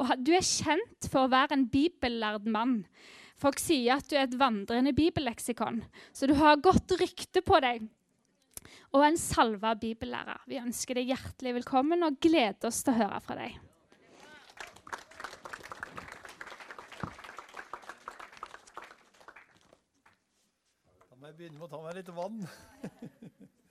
Og du er kjent for å være en bibellærd mann. Folk sier at du er et vandrende bibelleksikon, så du har godt rykte på deg. Og en salva bibellærer. Vi ønsker deg hjertelig velkommen og gleder oss til å høre fra deg. Da må jeg begynne med å ta meg litt vann.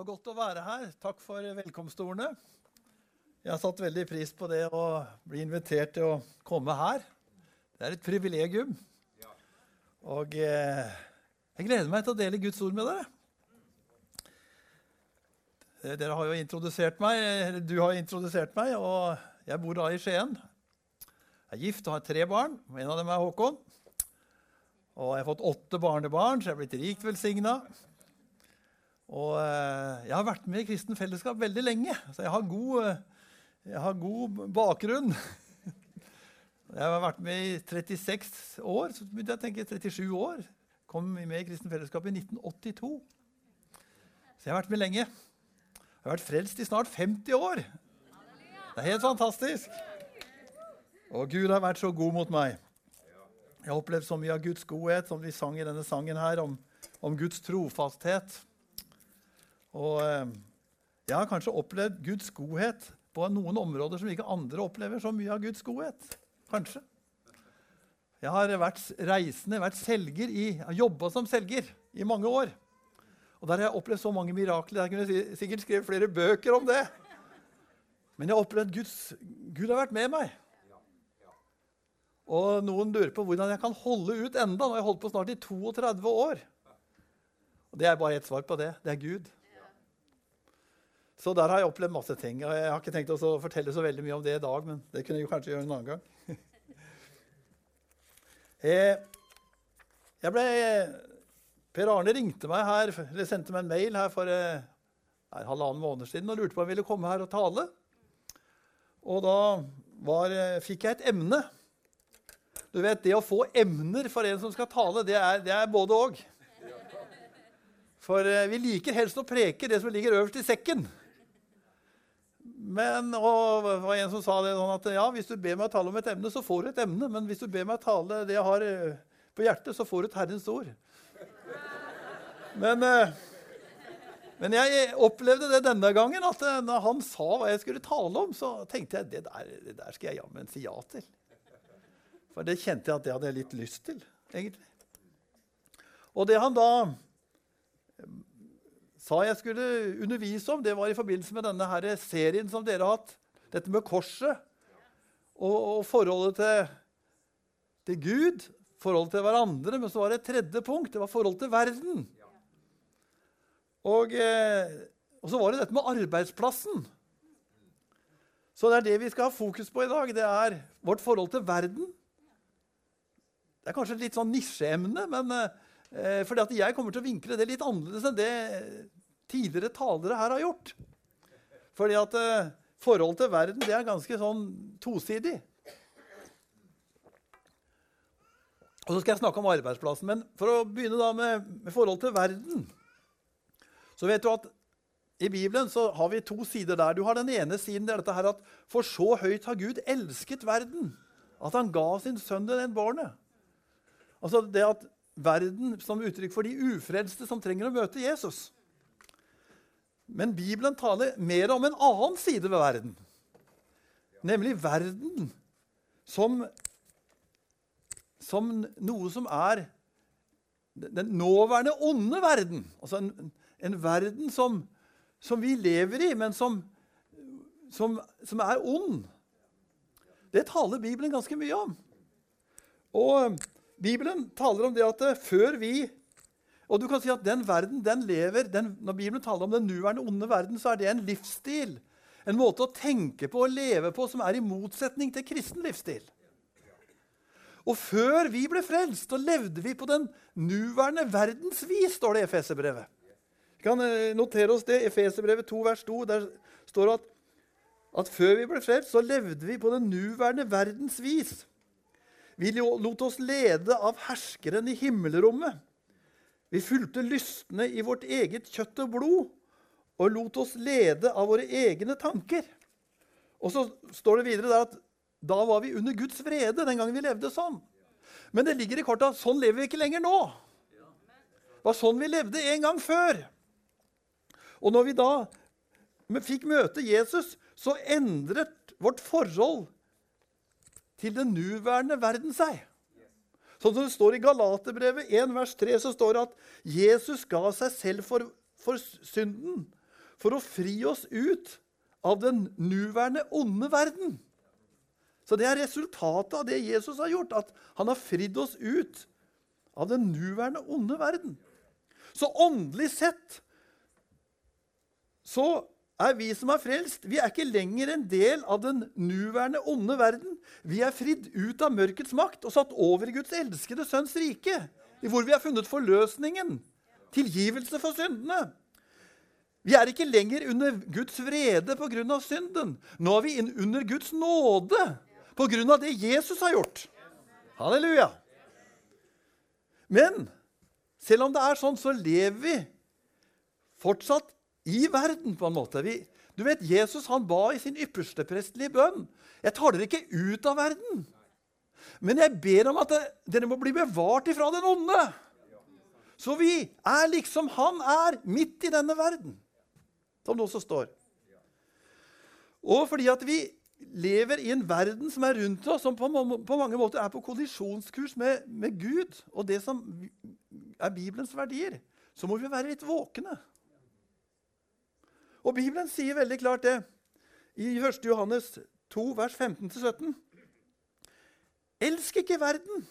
var godt å være her. Takk for velkomstordene. Jeg har satt veldig pris på det å bli invitert til å komme her. Det er et privilegium. Og eh, jeg gleder meg til å dele Guds ord med dere. Eh, Dere har jo introdusert meg, eller du har introdusert meg, og jeg bor da i Skien. Jeg er gift og har tre barn. En av dem er Håkon. Og jeg har fått åtte barnebarn, så jeg er blitt rikt velsigna. Og eh, jeg har vært med i Kristen Fellesskap veldig lenge, så jeg har god, eh, jeg har god bakgrunn. Jeg har vært med i 36 år, så begynte jeg å tenke 37 år. Kom med i Kristen Fellesskap i 1982. Så jeg har vært med lenge. Jeg har vært frelst i snart 50 år. Det er helt fantastisk. Og Gud har vært så god mot meg. Jeg har opplevd så mye av Guds godhet, som vi sang i denne sangen her, om, om Guds trofasthet. Og eh, jeg har kanskje opplevd Guds godhet på noen områder som ikke andre opplever så mye av Guds godhet. Kanskje. Jeg har vært reisende, vært selger i, har jobba som selger i mange år. Og der har jeg opplevd så mange mirakler. Jeg kunne sikkert skrevet flere bøker om det. Men jeg har opplevd Guds, Gud har vært med meg. Og noen lurer på hvordan jeg kan holde ut enda. Nå har jeg holdt på snart i 32 år. Og det er bare ett svar på det. Det er Gud. Så der har jeg opplevd masse ting. og Jeg har ikke tenkt å fortelle så veldig mye om det i dag, men det kunne jeg kanskje gjøre en annen gang. Eh, Jeg ble, per Arne ringte meg her, eller sendte meg en mail her for eh, halvannen måned siden og lurte på om jeg ville komme her og tale. Og da var, eh, fikk jeg et emne. Du vet, Det å få emner for en som skal tale, det er, det er både òg. For eh, vi liker helst å preke det som ligger øverst i sekken. Men, og det var en som sa det sånn at ja, hvis du ber meg tale om et emne, så får du et emne. Men hvis du ber meg tale det jeg har eh, på hjertet, så får du et Herrens ord. Men, eh, men jeg opplevde det denne gangen, at eh, når han sa hva jeg skulle tale om, så tenkte jeg det der, det der skal jeg jammen si ja til. For det kjente jeg at det hadde jeg litt lyst til, egentlig. Og det han da sa jeg skulle undervise om, det var i forbindelse med denne her serien som dere har hatt. Dette med korset og, og forholdet til, til Gud, forholdet til hverandre. Men så var det et tredje punkt. Det var forholdet til verden. Og, eh, og så var det dette med arbeidsplassen. Så det er det vi skal ha fokus på i dag. Det er vårt forhold til verden. Det er kanskje et litt sånn nisjeemne, men eh, fordi at jeg kommer til å vinkle det litt annerledes enn det tidligere talere her har gjort. Fordi at eh, forholdet til verden det er ganske sånn tosidig. Og så skal jeg snakke om arbeidsplassen. Men for å begynne da med, med forhold til verden, så vet du at i Bibelen så har vi to sider der. Du har den ene siden det er dette her at For så høyt har Gud elsket verden, at han ga sin sønn den barnet. Altså det at verden som uttrykk for de ufrelste som trenger å møte Jesus. Men Bibelen taler mer om en annen side ved verden. Nemlig verden som, som noe som er den nåværende onde verden. Altså en, en verden som, som vi lever i, men som, som, som er ond. Det taler Bibelen ganske mye om. Og Bibelen taler om det at eh, før vi Og du kan si at den verden, den lever den, Når Bibelen taler om den nåværende onde verden, så er det en livsstil. En måte å tenke på og leve på som er i motsetning til kristen livsstil. Og før vi ble frelst, så levde vi på den nåværende verdens vis, står det i Efeserbrevet. Vi kan eh, notere oss det. Efeserbrevet 2, vers 2. Der står det at, at før vi ble frelst, så levde vi på den nåværende verdens vis. Vi lot oss lede av herskeren i himmelrommet. Vi fulgte lystne i vårt eget kjøtt og blod og lot oss lede av våre egne tanker. Og så står det videre der at da var vi under Guds vrede den gangen vi levde sånn. Men det ligger i kortet at sånn lever vi ikke lenger nå. Det var sånn vi levde en gang før. Og når vi da fikk møte Jesus, så endret vårt forhold til den nuværende verden seg. Sånn som det står i Galaterbrevet 1 vers 3, så står det at Jesus ga seg selv for, for synden for å fri oss ut av den nuværende onde verden. Så det er resultatet av det Jesus har gjort, at han har fridd oss ut av den nuværende onde verden. Så åndelig sett så er vi som er frelst, vi er ikke lenger en del av den nuværende onde verden. Vi er fridd ut av mørkets makt og satt over Guds elskede sønns rike, hvor vi har funnet forløsningen, tilgivelse for syndene. Vi er ikke lenger under Guds vrede pga. synden. Nå er vi under Guds nåde pga. det Jesus har gjort. Halleluja. Men selv om det er sånn, så lever vi fortsatt i verden, på en måte. Vi, du vet, Jesus han ba i sin ypperste prestelige bønn Jeg tar dere ikke ut av verden, men jeg ber om at dere må bli bevart ifra den onde. Så vi er liksom han er, midt i denne verden, som det også står. Og fordi at vi lever i en verden som er rundt oss, som på, på mange måter er på kollisjonskurs med, med Gud og det som er Bibelens verdier, så må vi være litt våkne. Og Bibelen sier veldig klart det i 1. Johannes 2, vers 15-17. Elsk ikke verden,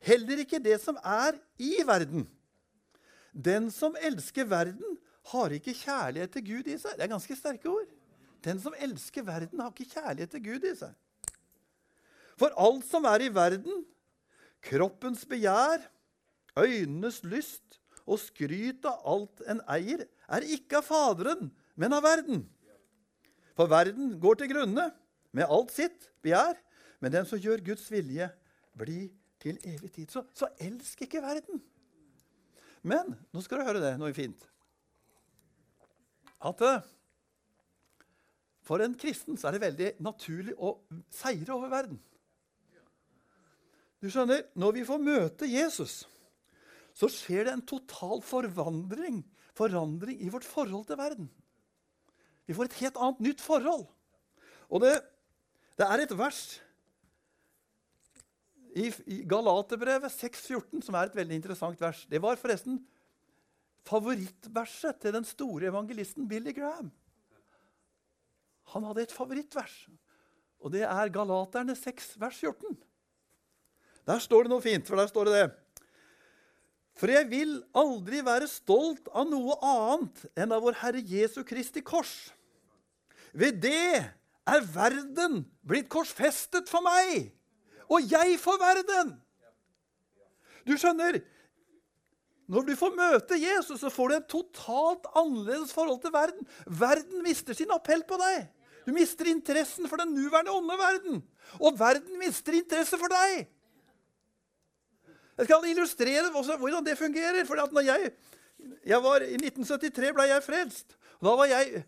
heller ikke det som er i verden. Den som elsker verden, har ikke kjærlighet til Gud i seg. Det er ganske sterke ord. Den som elsker verden, har ikke kjærlighet til Gud i seg. For alt som er i verden, kroppens begjær, øynenes lyst og skryt av alt en eier, er ikke av Faderen, men av verden. For verden går til grunne med alt sitt begjær, men den som gjør Guds vilje, blir til evig tid. Så, så elsk ikke verden. Men nå skal du høre det, noe fint. At uh, for en kristen så er det veldig naturlig å seire over verden. Du skjønner, Når vi får møte Jesus, så skjer det en total forvandring, forandring i vårt forhold til verden. Vi får et helt annet, nytt forhold. Og det, det er et vers i, i Galaterbrevet 6,14 som er et veldig interessant vers. Det var forresten favorittverset til den store evangelisten Billy Graham. Han hadde et favorittvers, og det er Galaterne 6, vers 14. Der står det noe fint, for der står det det. For jeg vil aldri være stolt av noe annet enn av vår Herre Jesu Kristi kors. Ved det er verden blitt korsfestet for meg, og jeg for verden. Du skjønner, når du får møte Jesus, så får du et totalt annerledes forhold til verden. Verden mister sin appell på deg. Du mister interessen for den nuværende onde verden. Og verden mister interesse for deg. Jeg skal illustrere hvordan det fungerer. For jeg, jeg var, I 1973 ble jeg frelst. Da var jeg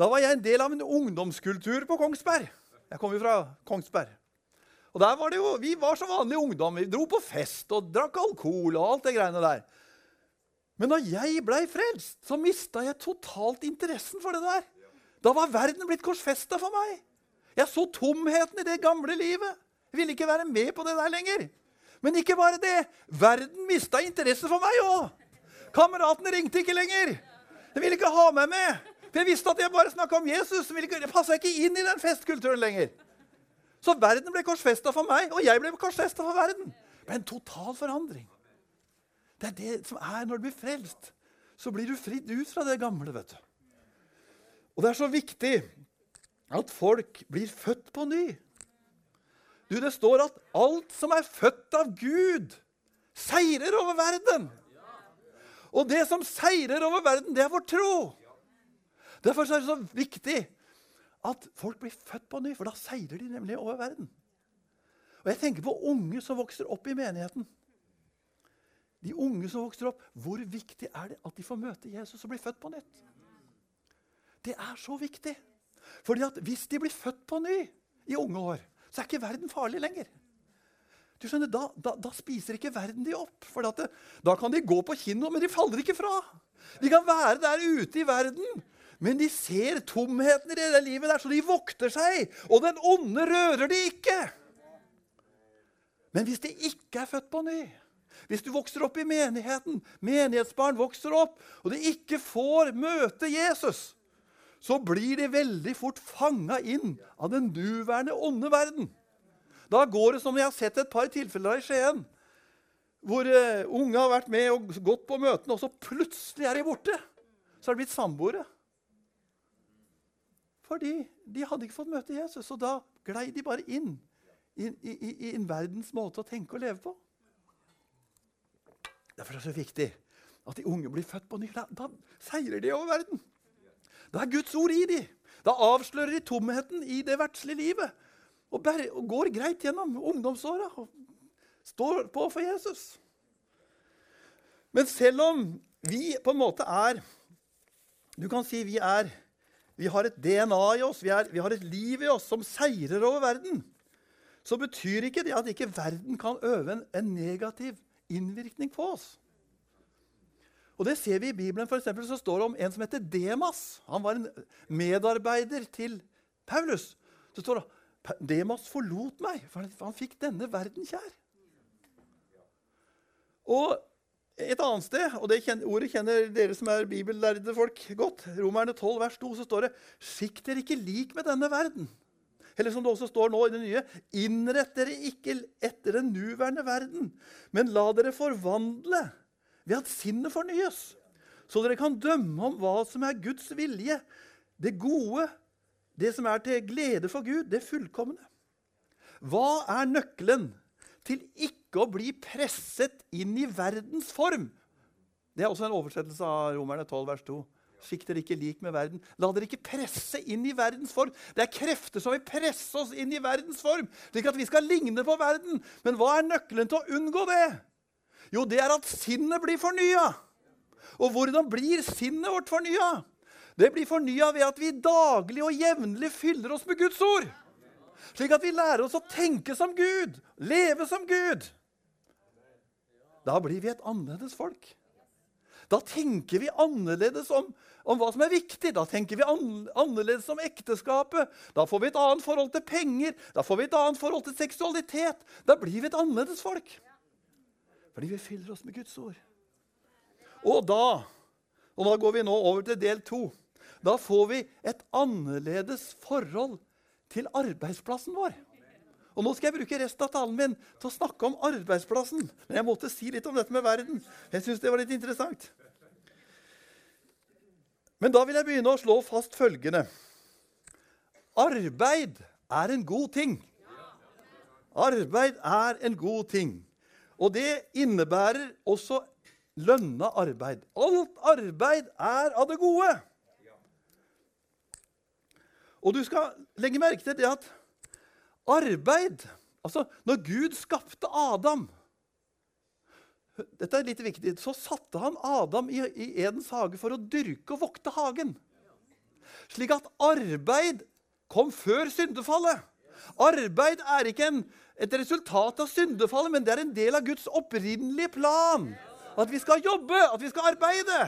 da var jeg en del av en ungdomskultur på Kongsberg. Jeg kommer fra Kongsberg. Og der var det jo, Vi var så vanlige ungdom. Vi dro på fest og drakk alkohol og alt det greiene der. Men da jeg blei frelst, så mista jeg totalt interessen for det der. Da var verden blitt korsfesta for meg. Jeg så tomheten i det gamle livet. Jeg ville ikke være med på det der lenger. Men ikke bare det. Verden mista interesse for meg òg. Kameratene ringte ikke lenger. De ville ikke ha meg med. For jeg visste at jeg bare snakka om Jesus. Jeg passa ikke inn i den festkulturen lenger. Så verden ble korsfesta for meg, og jeg ble korsfesta for verden. Det ble en total forandring. Det er det som er når du blir frelst. Så blir du fridd ut fra det gamle. vet du. Og det er så viktig at folk blir født på ny. Du, Det står at alt som er født av Gud, seirer over verden. Og det som seirer over verden, det er vår tro. Derfor er det så viktig at folk blir født på ny, for da seiler de nemlig over verden. Og Jeg tenker på unge som vokser opp i menigheten. de unge som vokser opp, hvor viktig er det at de får møte Jesus og bli født på nytt? Det er så viktig. Fordi at hvis de blir født på ny i unge år, så er ikke verden farlig lenger. Du skjønner, Da, da, da spiser ikke verden de opp. For da kan de gå på kino, men de faller ikke fra. De kan være der ute i verden, men de ser tomheten i det livet der, så de vokter seg. Og den onde rører de ikke. Men hvis de ikke er født på ny, hvis du vokser opp i menigheten, menighetsbarn vokser opp, og de ikke får møte Jesus, så blir de veldig fort fanga inn av den nuværende onde verden. Da går det som jeg har sett et par tilfeller i Skien, hvor uh, unge har vært med og gått på møtene, og så plutselig er de borte. Så har de blitt samboere. Fordi de hadde ikke fått møte Jesus, og da glei de bare inn i, i, i en verdens måte å tenke og leve på. Derfor er det så viktig at de unge blir født på ny. Da, seirer de over verden. Da er Guds ord i de. Da avslører de tomheten i det verdslige livet. Og, bærer, og går greit gjennom ungdomsåra og står på for Jesus. Men selv om vi på en måte er Du kan si vi er Vi har et DNA i oss, vi, er, vi har et liv i oss som seirer over verden. Så betyr ikke det at ikke verden kan øve en, en negativ innvirkning på oss. Og Det ser vi i Bibelen. For eksempel, så står det om en som heter Demas. Han var en medarbeider til Paulus. Så står det Demas forlot meg, for han fikk denne verden kjær. Og et annet sted, og det kjenner, ordet kjenner dere som er bibellærde folk godt, Romerne 12, vers 2, så står det 'Sikk dere ikke lik med denne verden. Eller som det også står nå i det nye Innrett dere ikke etter den nuværende verden, men la dere forvandle ved at sinnet fornyes, så dere kan dømme om hva som er Guds vilje, det gode, det som er til glede for Gud, det fullkomne. Hva er nøkkelen til ikke å bli presset inn i verdens form? Det er også en oversettelse av Romerne 12, vers 2. Sikk dere ikke lik med verden. La dere ikke presse inn i verdens form. Det er krefter som vil presse oss inn i verdens form, slik at vi skal ligne på verden. Men hva er nøkkelen til å unngå det? Jo, det er at sinnet blir fornya. Og hvordan blir sinnet vårt fornya? Det blir fornya ved at vi daglig og jevnlig fyller oss med Guds ord. Slik at vi lærer oss å tenke som Gud, leve som Gud. Da blir vi et annerledes folk. Da tenker vi annerledes om, om hva som er viktig. Da tenker vi annerledes om ekteskapet. Da får vi et annet forhold til penger. Da får vi et annet forhold til seksualitet. Da blir vi et annerledes folk. Fordi vi fyller oss med Guds ord. Og da og da går vi nå over til del to. Da får vi et annerledes forhold til arbeidsplassen vår. Og Nå skal jeg bruke resten av talen min til å snakke om arbeidsplassen. Men jeg måtte si litt om dette med verden. Jeg synes det var litt interessant. Men da vil jeg begynne å slå fast følgende. Arbeid er en god ting. Arbeid er en god ting. Og det innebærer også lønna arbeid. Alt arbeid er av det gode. Og du skal legge merke til det at arbeid Altså, når Gud skapte Adam Dette er litt viktig. Så satte han Adam i, i Edens hage for å dyrke og vokte hagen. Slik at arbeid kom før syndefallet. Arbeid er ikke en, et resultat av syndefallet, men det er en del av Guds opprinnelige plan. At vi skal jobbe, at vi skal arbeide.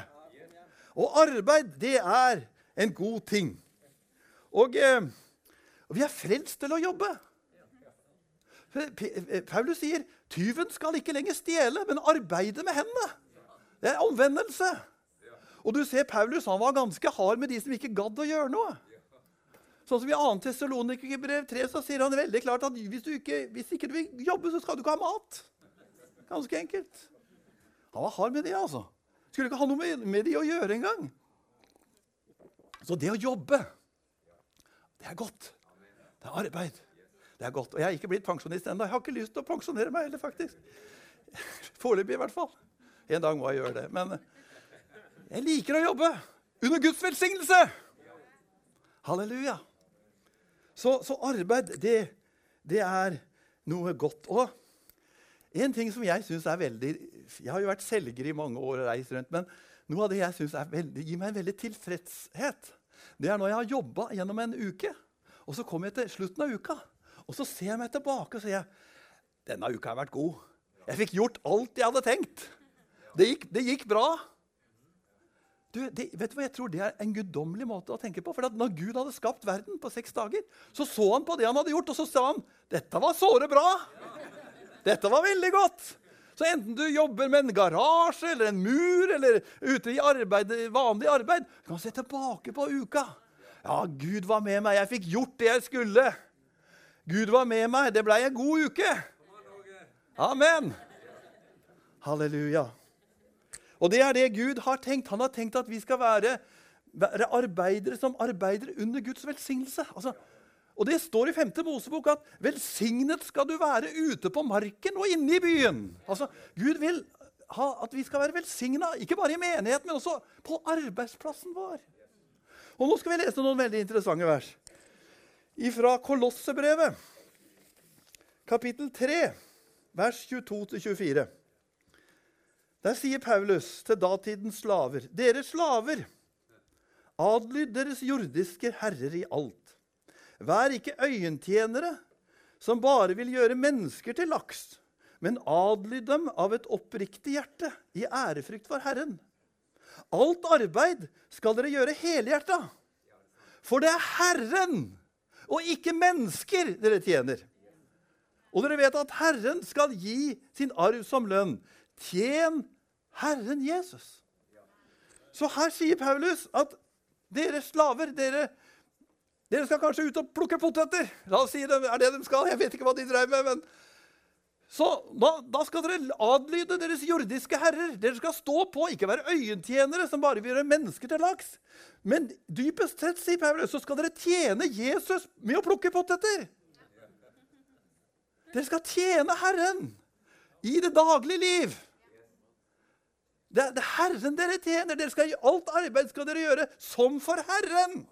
Og arbeid, det er en god ting. Og, eh, og vi er frelst til å jobbe. Paulus sier tyven skal ikke lenger stjele, men arbeide med hendene. Det er omvendelse. Og du ser Paulus han var ganske hard med de som ikke gadd å gjøre noe. Sånn som I 2. Tessalonikerbrev 3 så sier han veldig klart at hvis, du ikke, hvis ikke du vil jobbe, så skal du ikke ha mat. Ganske enkelt. Han var hard med det, altså. Skulle ikke ha noe med, de å gjøre engang. Så det å jobbe, det er godt. Det er arbeid. Det er godt. Og jeg er ikke blitt pensjonist ennå. Jeg har ikke lyst til å pensjonere meg heller, faktisk. Foreløpig, i hvert fall. En dag må jeg gjøre det. Men jeg liker å jobbe under Guds velsignelse. Halleluja. Så, så arbeid, det, det, er noe godt. Og en ting som jeg syns er veldig jeg har jo vært selger i mange år og reist rundt. Men noe av det jeg syns gir meg en veldig tilfredshet, det er når jeg har jobba gjennom en uke, og så kom jeg til slutten av uka, og så ser jeg meg tilbake og sier denne uka har vært god. Jeg fikk gjort alt jeg hadde tenkt. Det gikk, det gikk bra. Du, det, vet du hva, Jeg tror det er en guddommelig måte å tenke på. For når Gud hadde skapt verden på seks dager, så så han på det han hadde gjort, og så sa han dette var såre bra. Dette var veldig godt. Så enten du jobber med en garasje eller en mur eller ute i arbeid, vanlig arbeid, du kan se tilbake på uka. Ja, Gud var med meg. Jeg fikk gjort det jeg skulle. Gud var med meg. Det blei en god uke. Amen. Halleluja. Og det er det Gud har tenkt. Han har tenkt at vi skal være, være arbeidere som arbeider under Guds velsignelse. Altså, og det står i 5. Mosebok at 'velsignet skal du være ute på marken og inne i byen'. Altså, Gud vil ha at vi skal være velsigna, ikke bare i menigheten, men også på arbeidsplassen vår. Og Nå skal vi lese noen veldig interessante vers. Fra Kolossebrevet, kapittel 3, vers 22-24. Der sier Paulus til datidens slaver.: Dere slaver, adlyd deres jordiske herrer i alt. Vær ikke øyentjenere som bare vil gjøre mennesker til laks, men adlyd dem av et oppriktig hjerte, i ærefrykt for Herren. Alt arbeid skal dere gjøre helhjerta, for det er Herren og ikke mennesker dere tjener. Og dere vet at Herren skal gi sin arv som lønn. Tjen Herren Jesus. Så her sier Paulus at dere slaver, dere dere skal kanskje ut og plukke poteter. La oss si det er det de skal. Jeg vet ikke hva de drev med. men... Så da, da, skal dere adlyde deres jordiske herrer. Dere skal stå på, ikke være øyentjenere som bare vil gjøre mennesker til laks. Men dypest sett, sier Paulus, så skal dere tjene Jesus med å plukke poteter. Dere skal tjene Herren i det daglige liv. Det er, er Herren dere tjener. Dere skal, alt arbeid skal dere gjøre som for Herren.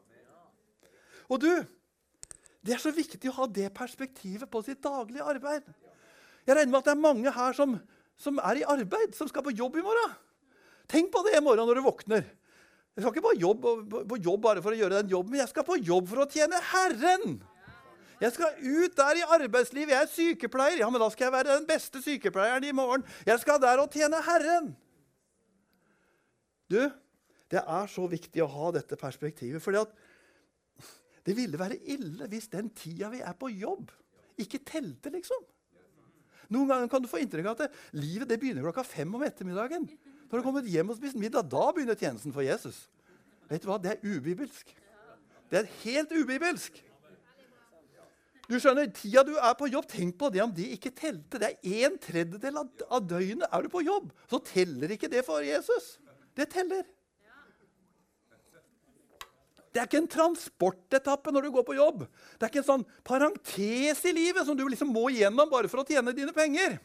Og du, det er så viktig å ha det perspektivet på sitt daglige arbeid. Jeg regner med at det er mange her som, som er i arbeid, som skal på jobb i morgen. Tenk på det i morgen når du våkner. Jeg skal ikke på jobb, på jobb bare for å gjøre den jobben, men jeg skal på jobb for å tjene Herren. Jeg skal ut der i arbeidslivet. Jeg er sykepleier. Ja, men da skal jeg være den beste sykepleieren i morgen. Jeg skal der og tjene Herren. Du, det er så viktig å ha dette perspektivet. For det ville være ille hvis den tida vi er på jobb, ikke telte, liksom. Noen ganger kan du få inntrykk av at det, livet det begynner klokka fem om ettermiddagen. Når du har kommet hjem og spist middag, da begynner tjenesten for Jesus. Vet du hva? Det er ubibelsk. Det er helt ubibelsk. Du skjønner, Tida du er på jobb, tenk på det om det ikke telte. Det er en tredjedel av, døgnet er du på jobb. Så teller ikke det for Jesus. Det teller. Det er ikke en transportetappe når du går på jobb. Det er ikke en sånn parentes i livet som du liksom må gjennom bare for å tjene dine penger.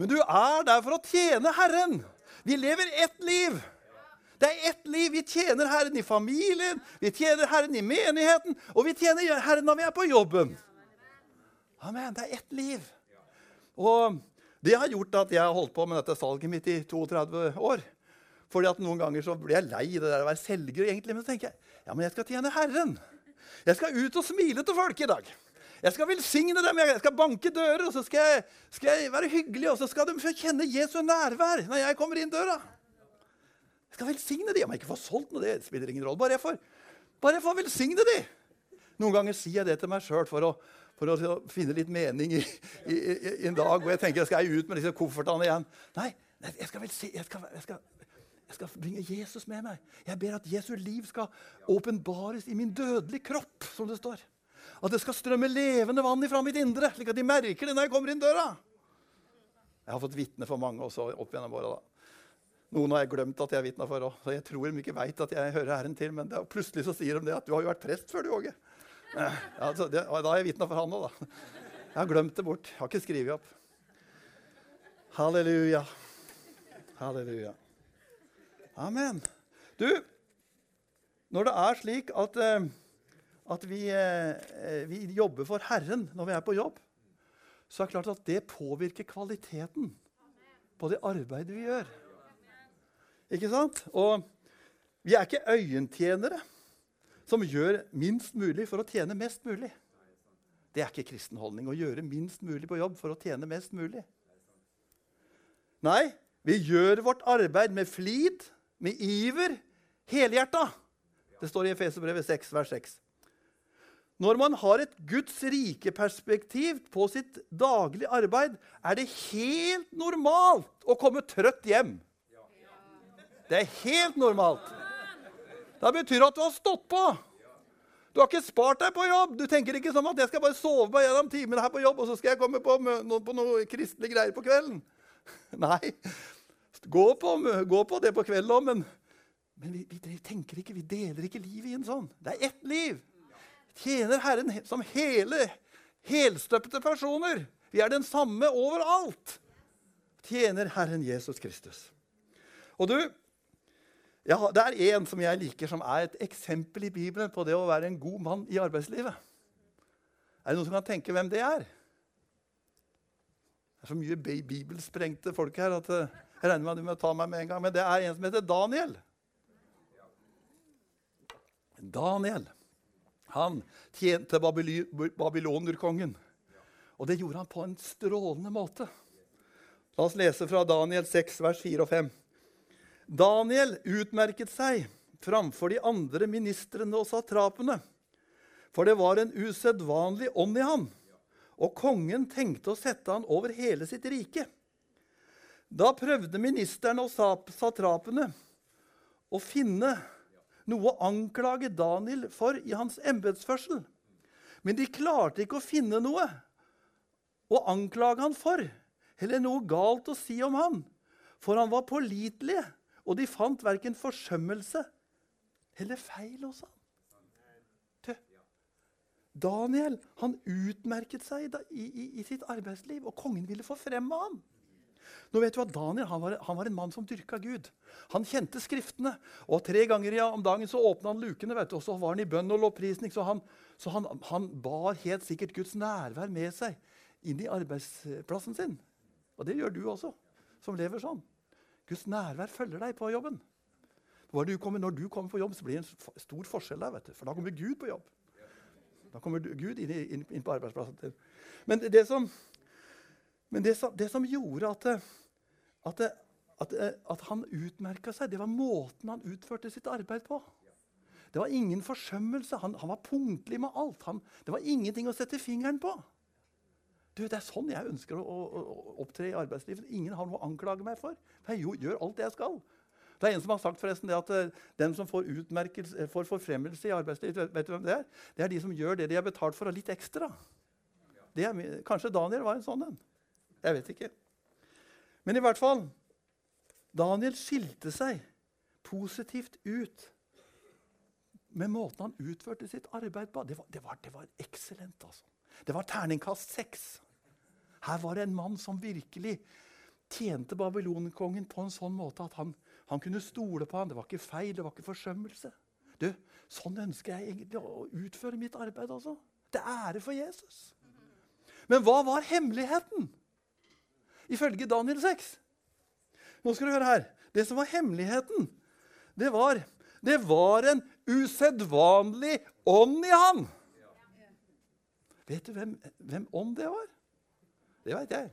Men du er der for å tjene Herren. Vi lever ett liv. Det er ett liv. Vi tjener Herren i familien, vi tjener Herren i menigheten, og vi tjener Herren når vi er på jobben. Amen. Det er ett liv. Og det har gjort at jeg har holdt på med dette salget mitt i 32 år. Fordi at Noen ganger så blir jeg lei det der å være selger. egentlig, Men så tenker jeg ja, men jeg skal tjene Herren. Jeg skal ut og smile til folk i dag. Jeg skal velsigne dem, jeg skal banke dører, og så skal jeg, skal jeg være hyggelig. Og så skal de få kjenne Jesu nærvær når jeg kommer inn døra. Jeg skal velsigne dem. Om jeg ikke får solgt noe, det spiller ingen rolle. Bare jeg får, bare jeg får velsigne dem. Noen ganger sier jeg det til meg sjøl for, for, å finne litt mening i, i, i, i, en dag hvor jeg tenker skal jeg ut med disse koffertene igjen. Nei, jeg skal, velsi, jeg skal, jeg skal jeg skal bringe Jesus med meg. Jeg ber at Jesu liv skal åpenbares i min dødelige kropp, som det står. At det skal strømme levende vann ifra mitt indre, slik at de merker det når jeg kommer inn døra. Jeg har fått vitne for mange også opp gjennom åra. Noen har jeg glemt at jeg vitna for òg, jeg tror de ikke veit at jeg hører Herren til. Men det, plutselig så sier de det at 'du har jo vært prest før, du, Åge'. Ja, altså, det, da har jeg vitna for han òg, da. Jeg har glemt det bort. Jeg har ikke skrevet opp. Halleluja. Halleluja. Amen. Du, når det er slik at, eh, at vi, eh, vi, jobber for Herren når vi er på jobb, så er det klart at det påvirker kvaliteten på det arbeidet vi gjør. Ikke sant? Og vi er ikke øyentjenere som gjør minst mulig for å tjene mest mulig. Det er ikke kristen holdning å gjøre minst mulig på jobb for å tjene mest mulig. Nei, vi gjør vårt arbeid med flid, med iver, helhjerta. Det står i Efeserbrevet 6, vers 6. Når man har et Guds rike perspektiv på sitt daglige arbeid, er det helt normalt å komme trøtt hjem. Det er helt normalt. Det betyr at du har stått på. Du har ikke spart deg på jobb. Du tenker ikke sånn at jeg skal bare sove meg gjennom timene her på jobb, og så skal jeg komme på, noe, på noe kristelige greier på kvelden. Nei. Gå på, gå på det på kvelden òg, men, men vi, vi, tenker ikke, vi deler ikke livet i en sånn. Det er ett liv tjener Herren som hele, helstøpte personer. Vi er den samme overalt. Tjener Herren Jesus Kristus. Og du, ja, Det er en som jeg liker, som er et eksempel i Bibelen på det å være en god mann i arbeidslivet. Er det noen som kan tenke hvem det er? Det er så mye bibelsprengte folk her at eh, jeg regner med at du må ta meg med en gang. Men det er en som heter Daniel. Daniel. Han tjente babylonerkongen. Og det gjorde han på en strålende måte. La oss lese fra Daniel 6, vers 4 og 5. Daniel utmerket seg framfor de andre ministrene og satrapene, for det var en usedvanlig ånd i ham, og kongen tenkte å sette han over hele sitt rike. Da prøvde ministeren og satrapene å finne noe å anklage Daniel for i hans embetsførsel. Men de klarte ikke å finne noe å anklage han for, eller noe galt å si om han. For han var pålitelig, og de fant verken forsømmelse eller feil hos han. Daniel han utmerket seg i, i, i, sitt arbeidsliv, og kongen ville få fremme ham. Nå vet du at Daniel han var, han var en mann som dyrka Gud. Han kjente Skriftene. Og tre ganger om dagen så åpna han lukene, vet du, og så var han i bønn og lovprisning. Så, han, så han, han, bar helt sikkert Guds nærvær med seg inn i arbeidsplassen sin. Og det gjør du også, som lever sånn. Guds nærvær følger deg på jobben. Du kommer, når du kommer på jobb, så blir det en stor forskjell der. vet du, For da kommer Gud på jobb. Da kommer Gud inn, inn, inn på arbeidsplassen din. Men det som, men det, det som gjorde at, at, at, at han utmerka seg, det var måten han utførte sitt arbeid på. Det var ingen forsømmelse. Han, han var punktlig med alt. Han, det var ingenting å sette fingeren på. Du, det er sånn jeg ønsker å, å, å opptre i arbeidslivet. Ingen har noe å anklage meg for. For jeg gjør alt det jeg skal. Det er en som har sagt forresten det at uh, den som får, får forfremmelse i arbeidslivet, vet du hvem det er? Det er de som gjør det de har betalt for, og litt ekstra. Er, kanskje Daniel var en sånn en. Jeg vet ikke. Men i hvert fall Daniel skilte seg positivt ut med måten han utførte sitt arbeid på. Det var, det var, var eksellent, altså. Det var terningkast seks. Her var det en mann som virkelig tjente babylonkongen på en sånn måte at han, han kunne stole på ham. Det var ikke feil, det var ikke forsømmelse. Du, Sånn ønsker jeg egentlig å utføre mitt arbeid også. Det er ære for Jesus. Men hva var hemmeligheten? Ifølge Daniel 6. Nå skal du høre her. Det som var hemmeligheten, det var, det var en usedvanlig ånd i ham. Vet du hvem, hvem ånd det var? Det veit jeg.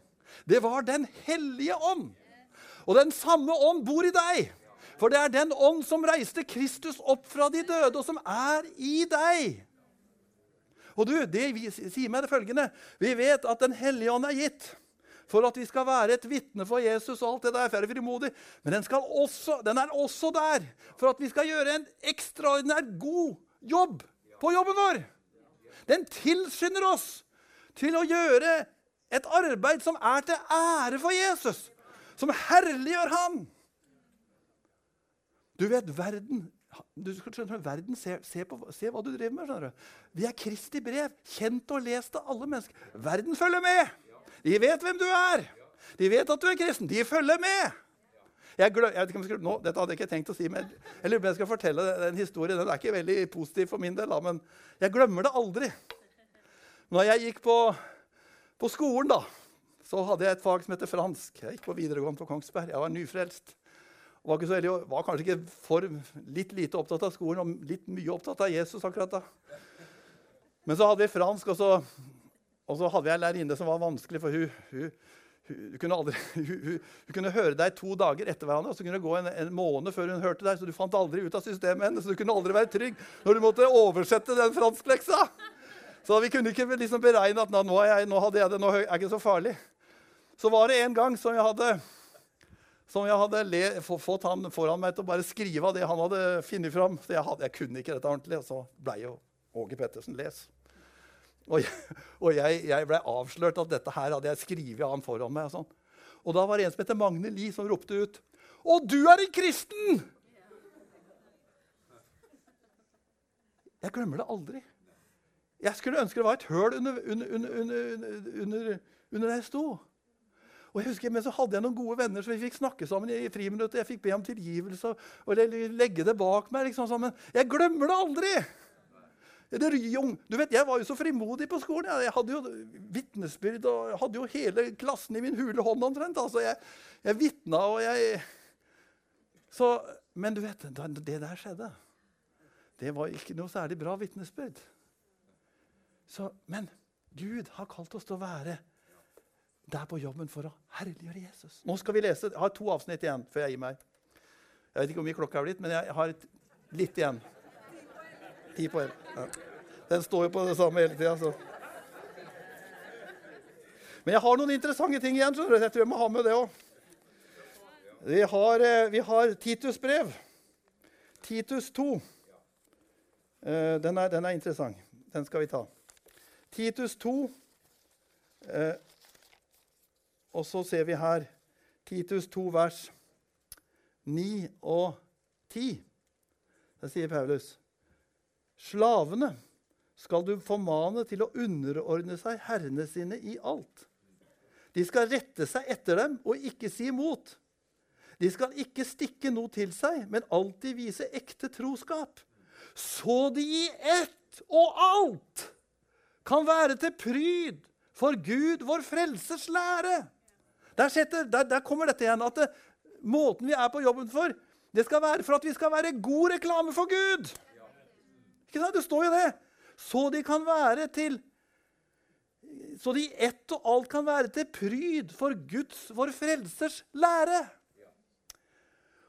Det var Den hellige ånd. Og den samme ånd bor i deg. For det er den ånd som reiste Kristus opp fra de døde, og som er i deg. Og du, det sier meg det følgende Vi vet at Den hellige ånd er gitt for at vi skal være et vitne for Jesus. og alt det der, for frimodig. Men den, også, den, er også der for at vi skal gjøre en ekstraordinær god jobb på jobben vår. Den tilskynder oss til å gjøre et arbeid som er til ære for Jesus, som herliggjør ham. Du vet, verden du skjønner, verden se, se, på, se, hva du driver med. skjønner du. Vi er Kristi brev, kjent og lest av alle mennesker. Verden følger med. De vet hvem du er. De vet at du er kristen. De følger med. Jeg, glø, jeg skulle, nå, dette hadde jeg ikke tenkt å si, men jeg lurer på jeg skal fortelle den historien. Den er ikke veldig positiv for min del, da, men jeg glemmer det aldri. Når jeg gikk på, på skolen, da, så hadde jeg et fag som heter fransk. Jeg gikk på videregående på Kongsberg. Jeg var nyfrelst. Var, ikke veldig, var kanskje ikke for litt lite opptatt av skolen og litt mye opptatt av Jesus akkurat da. Men så hadde vi fransk, og så, og så hadde jeg en lærerinne som var vanskelig, for hun, hun, hun, kunne aldri, hun, kunne høre deg to dager etter hverandre, og så kunne det gå en, en, måned før hun hørte deg, så du fant aldri ut av systemet hennes. Så du kunne aldri være trygg når du måtte oversette den franskleksa. Så vi kunne ikke liksom beregne at nå, jeg, nå, hadde jeg det, nå er det ikke så farlig. Så var det en gang som jeg hadde, som jeg hadde le, fått han foran meg til å bare skrive av det han hadde funnet fram. Så jeg, hadde, jeg, kunne ikke dette ordentlig, og så blei jo Åge Pettersen les. Og jeg, og jeg, jeg ble avslørt at dette her hadde jeg skrevet av ham foran meg. Og, sånn. og da var det en som heter Magne Lie, som ropte ut Å, du er en kristen! Jeg glemmer det aldri. Jeg skulle ønske det var et høl under, under, under, under, der jeg sto. Og jeg husker, Men så hadde jeg noen gode venner, så vi fikk snakke sammen i friminuttet. Jeg fikk be om tilgivelse og legge det bak meg. liksom sånn, Men jeg glemmer det aldri! Det du vet, Jeg var jo så frimodig på skolen. Jeg hadde jo vitnesbyrd og jeg hadde jo hele klassen i min hule hånd omtrent. Altså, Jeg, jeg vitna og jeg så, Men du vet, det der skjedde. Det var ikke noe særlig bra vitnesbyrd. Så, men Gud har kalt oss til å være der på jobben for å herliggjøre Jesus. Nå skal vi lese, Jeg har to avsnitt igjen før jeg gir meg. Jeg vet ikke hvor mye klokka er blitt, men jeg har litt igjen. Ti på ja. Den står jo på det samme hele tida. Men jeg har noen interessante ting igjen. så Jeg tror jeg må ha med det òg. Vi, eh, vi, har Titus brev. Titus 2. Eh, den er, den er interessant. Den skal vi ta. Titus 2. Eh, og så ser vi her Titus 2, vers 9 og 10. Der sier Paulus.: Slavene skal du formane til å underordne seg herrene sine i alt. De skal rette seg etter dem og ikke si imot. De skal ikke stikke noe til seg, men alltid vise ekte troskap. Så de i ett og alt kan være til pryd for Gud, vår frelsers lære. Der, setter, der, der kommer dette igjen. At det, måten vi er på jobben for, det skal være for at vi skal være god reklame for Gud. Ikke sant? Det står jo det. Så de kan være til Så de ett og alt kan være til pryd for Guds, vår frelsers lære.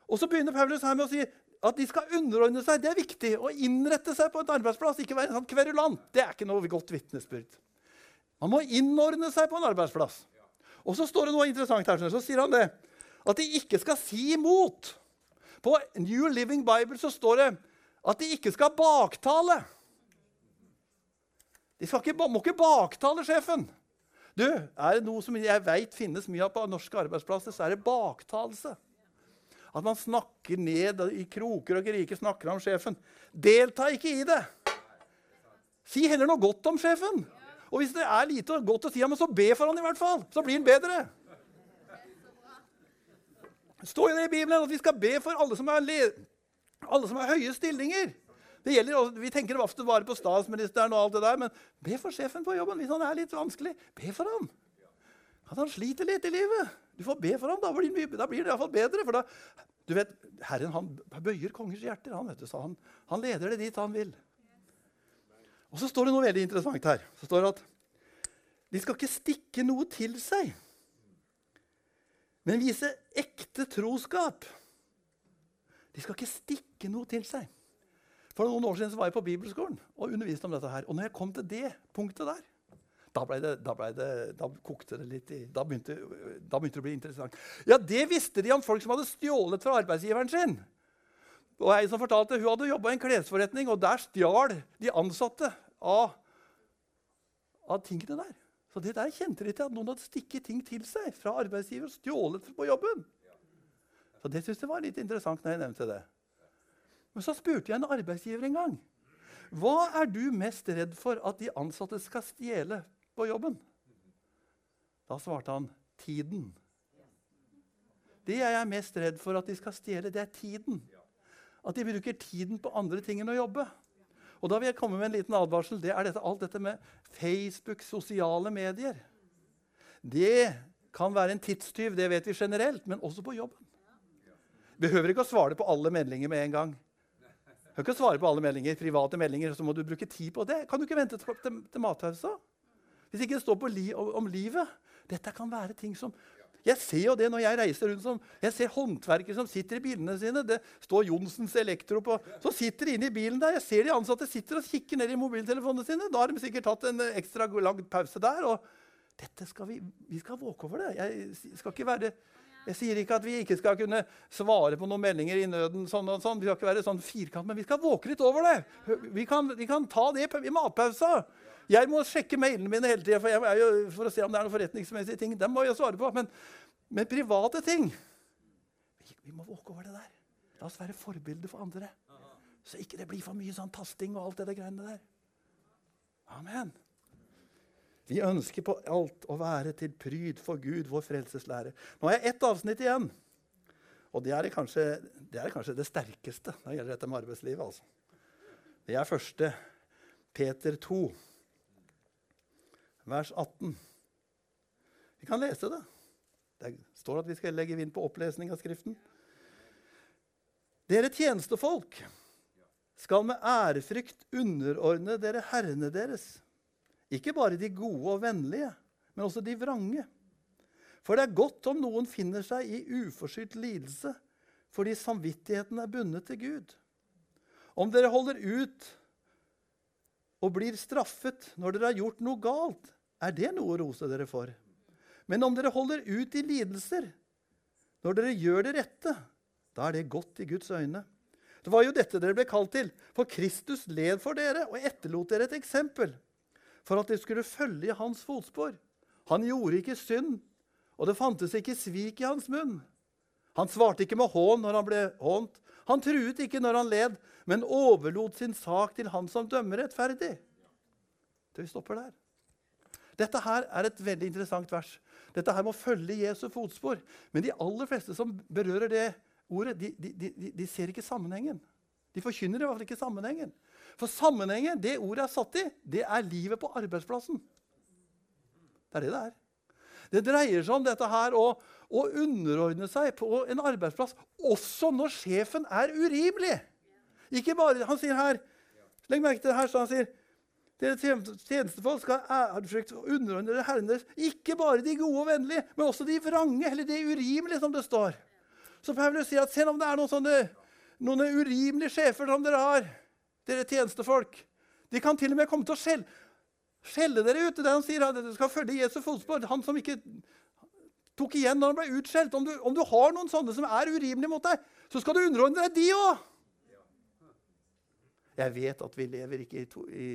Og så begynner Paulus her med å si at de skal underordne seg. Det er viktig. Å innrette seg på en arbeidsplass, ikke være en sånn kverulant. Det er ikke noe godt vitnesbyrd. Man må innordne seg på en arbeidsplass. Og så står det noe interessant her. Så sier han det. At de ikke skal si imot. På New Living Bible så står det at de ikke skal baktale. De ikke, må ikke baktale sjefen. Du, Er det noe som jeg vet finnes mye av på norske arbeidsplasser, så er det baktalelse. At man snakker ned i kroker og kriker snakker om sjefen. Delta ikke i det! Si heller noe godt om sjefen. Og hvis det er lite godt å si, så be for han i hvert fall. Så blir han bedre. Står det i Bibelen at vi skal be for alle som har, alle som har høye stillinger. Det gjelder, Vi tenker ofte bare på statsministeren, og alt det der, men be for sjefen på jobben. Hvis han er litt vanskelig, be for ham. At han sliter litt i livet. Du får be for ham, da blir, da blir det iallfall bedre. For da, du vet, Herren han bøyer kongers hjerter. Han, vet du, så han, han leder det dit han vil. Og så står det noe veldig interessant her. Så står det at de skal ikke stikke noe til seg, men vise ekte troskap. De skal ikke stikke noe til seg. For noen år siden var jeg på bibelskolen og underviste om dette. her. Og når jeg kom til det punktet der, da, det, da, det, da, kokte det litt i da begynte, da begynte, det å bli interessant. Ja, Det visste de om folk som hadde stjålet fra arbeidsgiveren sin. Og jeg som fortalte, Hun hadde jobba i en klesforretning, og der stjal de ansatte av, av, tingene der. Så det der kjente de til, at noen hadde stikket ting til seg fra arbeidsgiver og stjålet på jobben. Så det syntes jeg var litt interessant når jeg nevnte det. Men så spurte jeg en arbeidsgiver en gang. Hva er du mest redd for at de ansatte skal stjele på jobben? Da svarte han tiden. Det jeg er mest redd for at de skal stjele, det er tiden. At de bruker tiden på andre ting enn å jobbe. Og da vil jeg komme med en liten advarsel. Det er dette, alt dette med Facebook, sosiale medier. det kan være en tidstyv. Det vet vi generelt, men også på jobben. Behøver ikke å svare på alle meldinger med en gang. Du kan ikke svare på alle meldinger, private meldinger, så må du bruke tid på det. Kan du ikke vente til, til, til matpausa? Hvis ikke det står li, om livet. Dette kan være ting som Jeg ser jo det når jeg reiser rundt. Som, jeg ser håndverkere som sitter i bilene sine. Det står Johnsens Elektro på. Så sitter de inne i bilen der. Jeg ser de ansatte sitter og kikker ned i mobiltelefonene sine. Da har de sikkert tatt en ekstra lang pause der. og dette skal vi, vi skal våke over det. Jeg skal ikke være jeg sier ikke at vi ikke skal kunne svare på noen meldinger i nøden. sånn og sånn. Vi skal ikke være sånn firkant, Men vi skal våke litt over det. Vi kan, vi kan ta det i matpausa. Jeg må sjekke mailene mine hele tida for, for, å se om det er noen forretningsmessige ting. Dem må jeg svare på. Men, men private ting vi, vi, må våke over det der. La oss være forbilder for andre. Så ikke det blir for mye sånn tasting og alt det der greiene der. Amen. Vi ønsker på alt å være til pryd for Gud, vår frelseslære. Nå har jeg ett avsnitt igjen. Og det er kanskje det, er kanskje det sterkeste når det gjelder dette med arbeidslivet. Altså. Det er første Peter 2, vers 18. Vi kan lese det. Det står at vi skal legge vind på opplesning av Skriften. Dere tjenestefolk skal med ærefrykt underordne dere herrene deres ikke bare de gode og vennlige, men også de vrange. For det er godt om noen finner seg i uforskyldt lidelse fordi samvittigheten er bundet til Gud. Om dere holder ut og blir straffet når dere har gjort noe galt, er det noe å rose dere for. Men om dere holder ut i lidelser når dere gjør det rette, da er det godt i Guds øyne. Det var jo dette dere ble kalt til, for Kristus led for dere og etterlot dere et eksempel for at de skulle følge i hans fotspor. Han gjorde ikke synd, og det fantes ikke svik i hans munn. Han svarte ikke med hån når han ble hånt. Han truet ikke når han led, men overlot sin sak til han som dømmer rettferdig. Det vi stopper der. Dette her er et veldig interessant vers. Dette her må følge Jesu fotspor. Men de aller fleste som berører det ordet, de, de, de, de ser ikke sammenhengen. De forkynner i hvert fall ikke sammenhengen. For sammenhengen det ordet er satt i, det er livet på arbeidsplassen. Det er det det er. Det dreier seg om dette her å, å underordne seg på en arbeidsplass også når sjefen er urimelig. Ikke bare, Han sier her Legg merke til det her. så han sier, Dere tjenestefolk skal ærefrykt underordne dere herrene deres. Ikke bare de gode og vennlige, men også de vrange, eller de urimelige, som det står. Så Paulus sier at selv om det er noen sånne noen urimelige sjefer som dere har, dere tjenestefolk. De kan til og med komme til å skjelle, skjelle dere ut. Det han sier, at dere skal følge Jesu fotspor. Han som ikke tok igjen når han ble utskjelt. Om du, om du har noen sånne som er urimelige mot deg, så skal du underordne deg de òg. Jeg vet at vi lever ikke i, to, i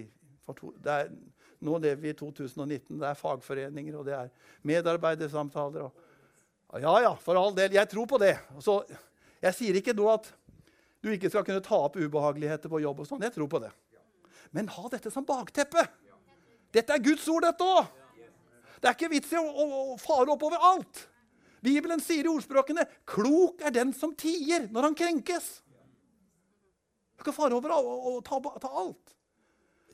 to, er, Nå lever vi i 2019. Det er fagforeninger, og det er medarbeidersamtaler. Og, ja, ja, for all del. Jeg tror på det. Så, jeg sier ikke nå at du ikke skal kunne ta opp ubehageligheter på jobb. og sånn. Jeg tror på det. Men ha dette som bakteppe. Dette er Guds ord, dette òg. Det er ikke vits i å, å, å fare oppover alt. Bibelen sier i ordspråkene 'klok er den som tier når han krenkes'. Du skal fare over og, ta, ta, alt.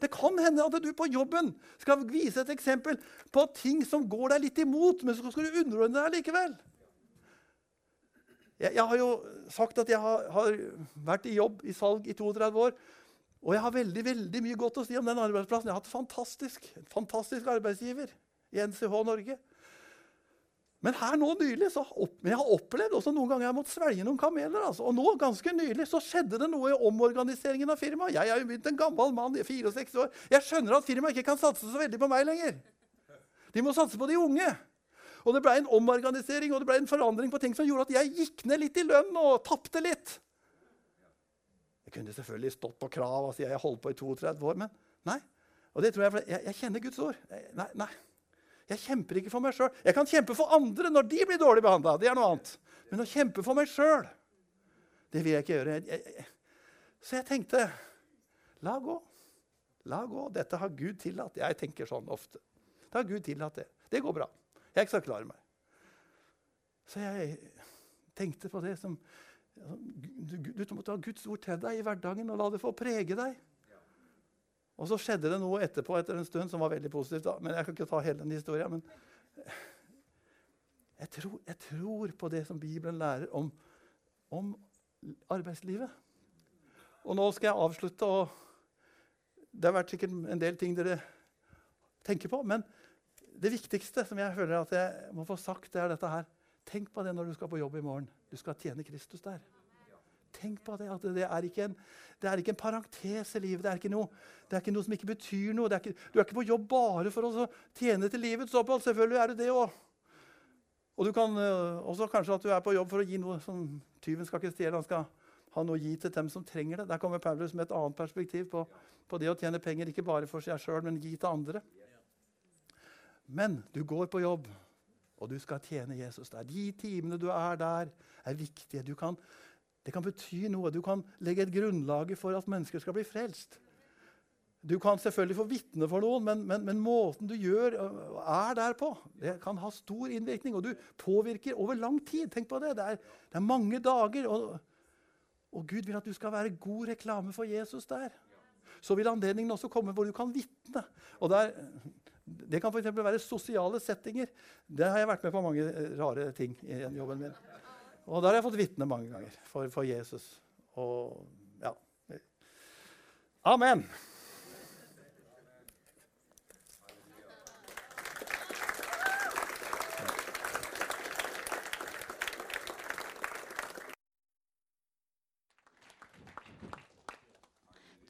Det kan hende at du på jobben skal vise et eksempel på ting som går deg litt imot, men så skal du underordne deg likevel. Jeg, jeg, har jo sagt at jeg har, har, vært i jobb i salg i 32 år. Og jeg har veldig veldig mye godt å si om den arbeidsplassen. Jeg har hatt fantastisk, en fantastisk arbeidsgiver i NCH Norge. Men her nå nylig, så opp, jeg har opplevd også noen ganger jeg har måttet svelge noen kameler. Altså. Og nå ganske nylig så skjedde det noe i omorganiseringen av firmaet. Jeg er jo begynt en gammel mann, 64 år. Jeg skjønner at firmaet ikke kan satse så veldig på meg lenger. De må satse på de unge. Og det ble en omorganisering og det ble en forandring på ting som gjorde at jeg gikk ned litt i lønn og tapte litt. Jeg kunne selvfølgelig stått på krav og si at jeg holdt på i 32 år, men nei. Og det tror Jeg jeg, jeg kjenner Guds ord. Nei, nei. Jeg kjemper ikke for meg sjøl. Jeg kan kjempe for andre når de blir dårlig behandla. Det er noe annet. Men å kjempe for meg sjøl, det vil jeg ikke gjøre. Jeg, jeg, så jeg tenkte la gå. La gå. Dette har Gud tillatt. Jeg tenker sånn ofte. Det har Gud tillatt det. Det går bra. Jeg skal klare meg. Så jeg tenkte på det som Du, du måtte ha Guds ord til deg i hverdagen og la det få prege deg. Og så skjedde det noe etterpå etter en stund som var veldig positivt. Da. Men Jeg kan ikke ta hele den historien. Men Jeg tror, jeg tror på det som Bibelen lærer om, om arbeidslivet. Og nå skal jeg avslutte. og Det har vært sikkert en del ting dere tenker på. Men det viktigste som jeg føler at jeg må få sagt, det er dette her. Tenk på det når du skal på jobb i morgen. Du skal tjene Kristus der. Tenk på det, at det er ikke en, det er ikke en parentes i livet. Det er noe, det er ikke noe som ikke betyr noe. Er ikke, du er ikke på jobb bare for å tjene til livets opphold. Selvfølgelig er det det òg. Og du kan øh, også kanskje at du er på jobb for å gi noe som tyven skal ikke stjele. Han skal ha noe å gi til dem som trenger det. Der kommer Paulus med et annet perspektiv på, på det å tjene penger. Ikke bare for seg sjøl, men gi til andre. Men du går på jobb, og du skal tjene Jesus der. De timene du er der, er viktige. Kan, det kan bety noe. Du kan legge et grunnlag for at mennesker skal bli frelst. Du kan selvfølgelig få vitne for noen, men, men, men, måten du gjør, er der på, det kan ha stor innvirkning. Og du påvirker over lang tid. Tenk på det. Det er, det er mange dager. Og, og, Gud vil at du skal være god reklame for Jesus der. Så vil anledningen også komme hvor du kan vitne. Og der, det kan f.eks. være sosiale settinger. Det har jeg vært med på mange eh, rare ting i jobben min. Og der har jeg fått vitne mange ganger for, for Jesus. Og ja. Amen.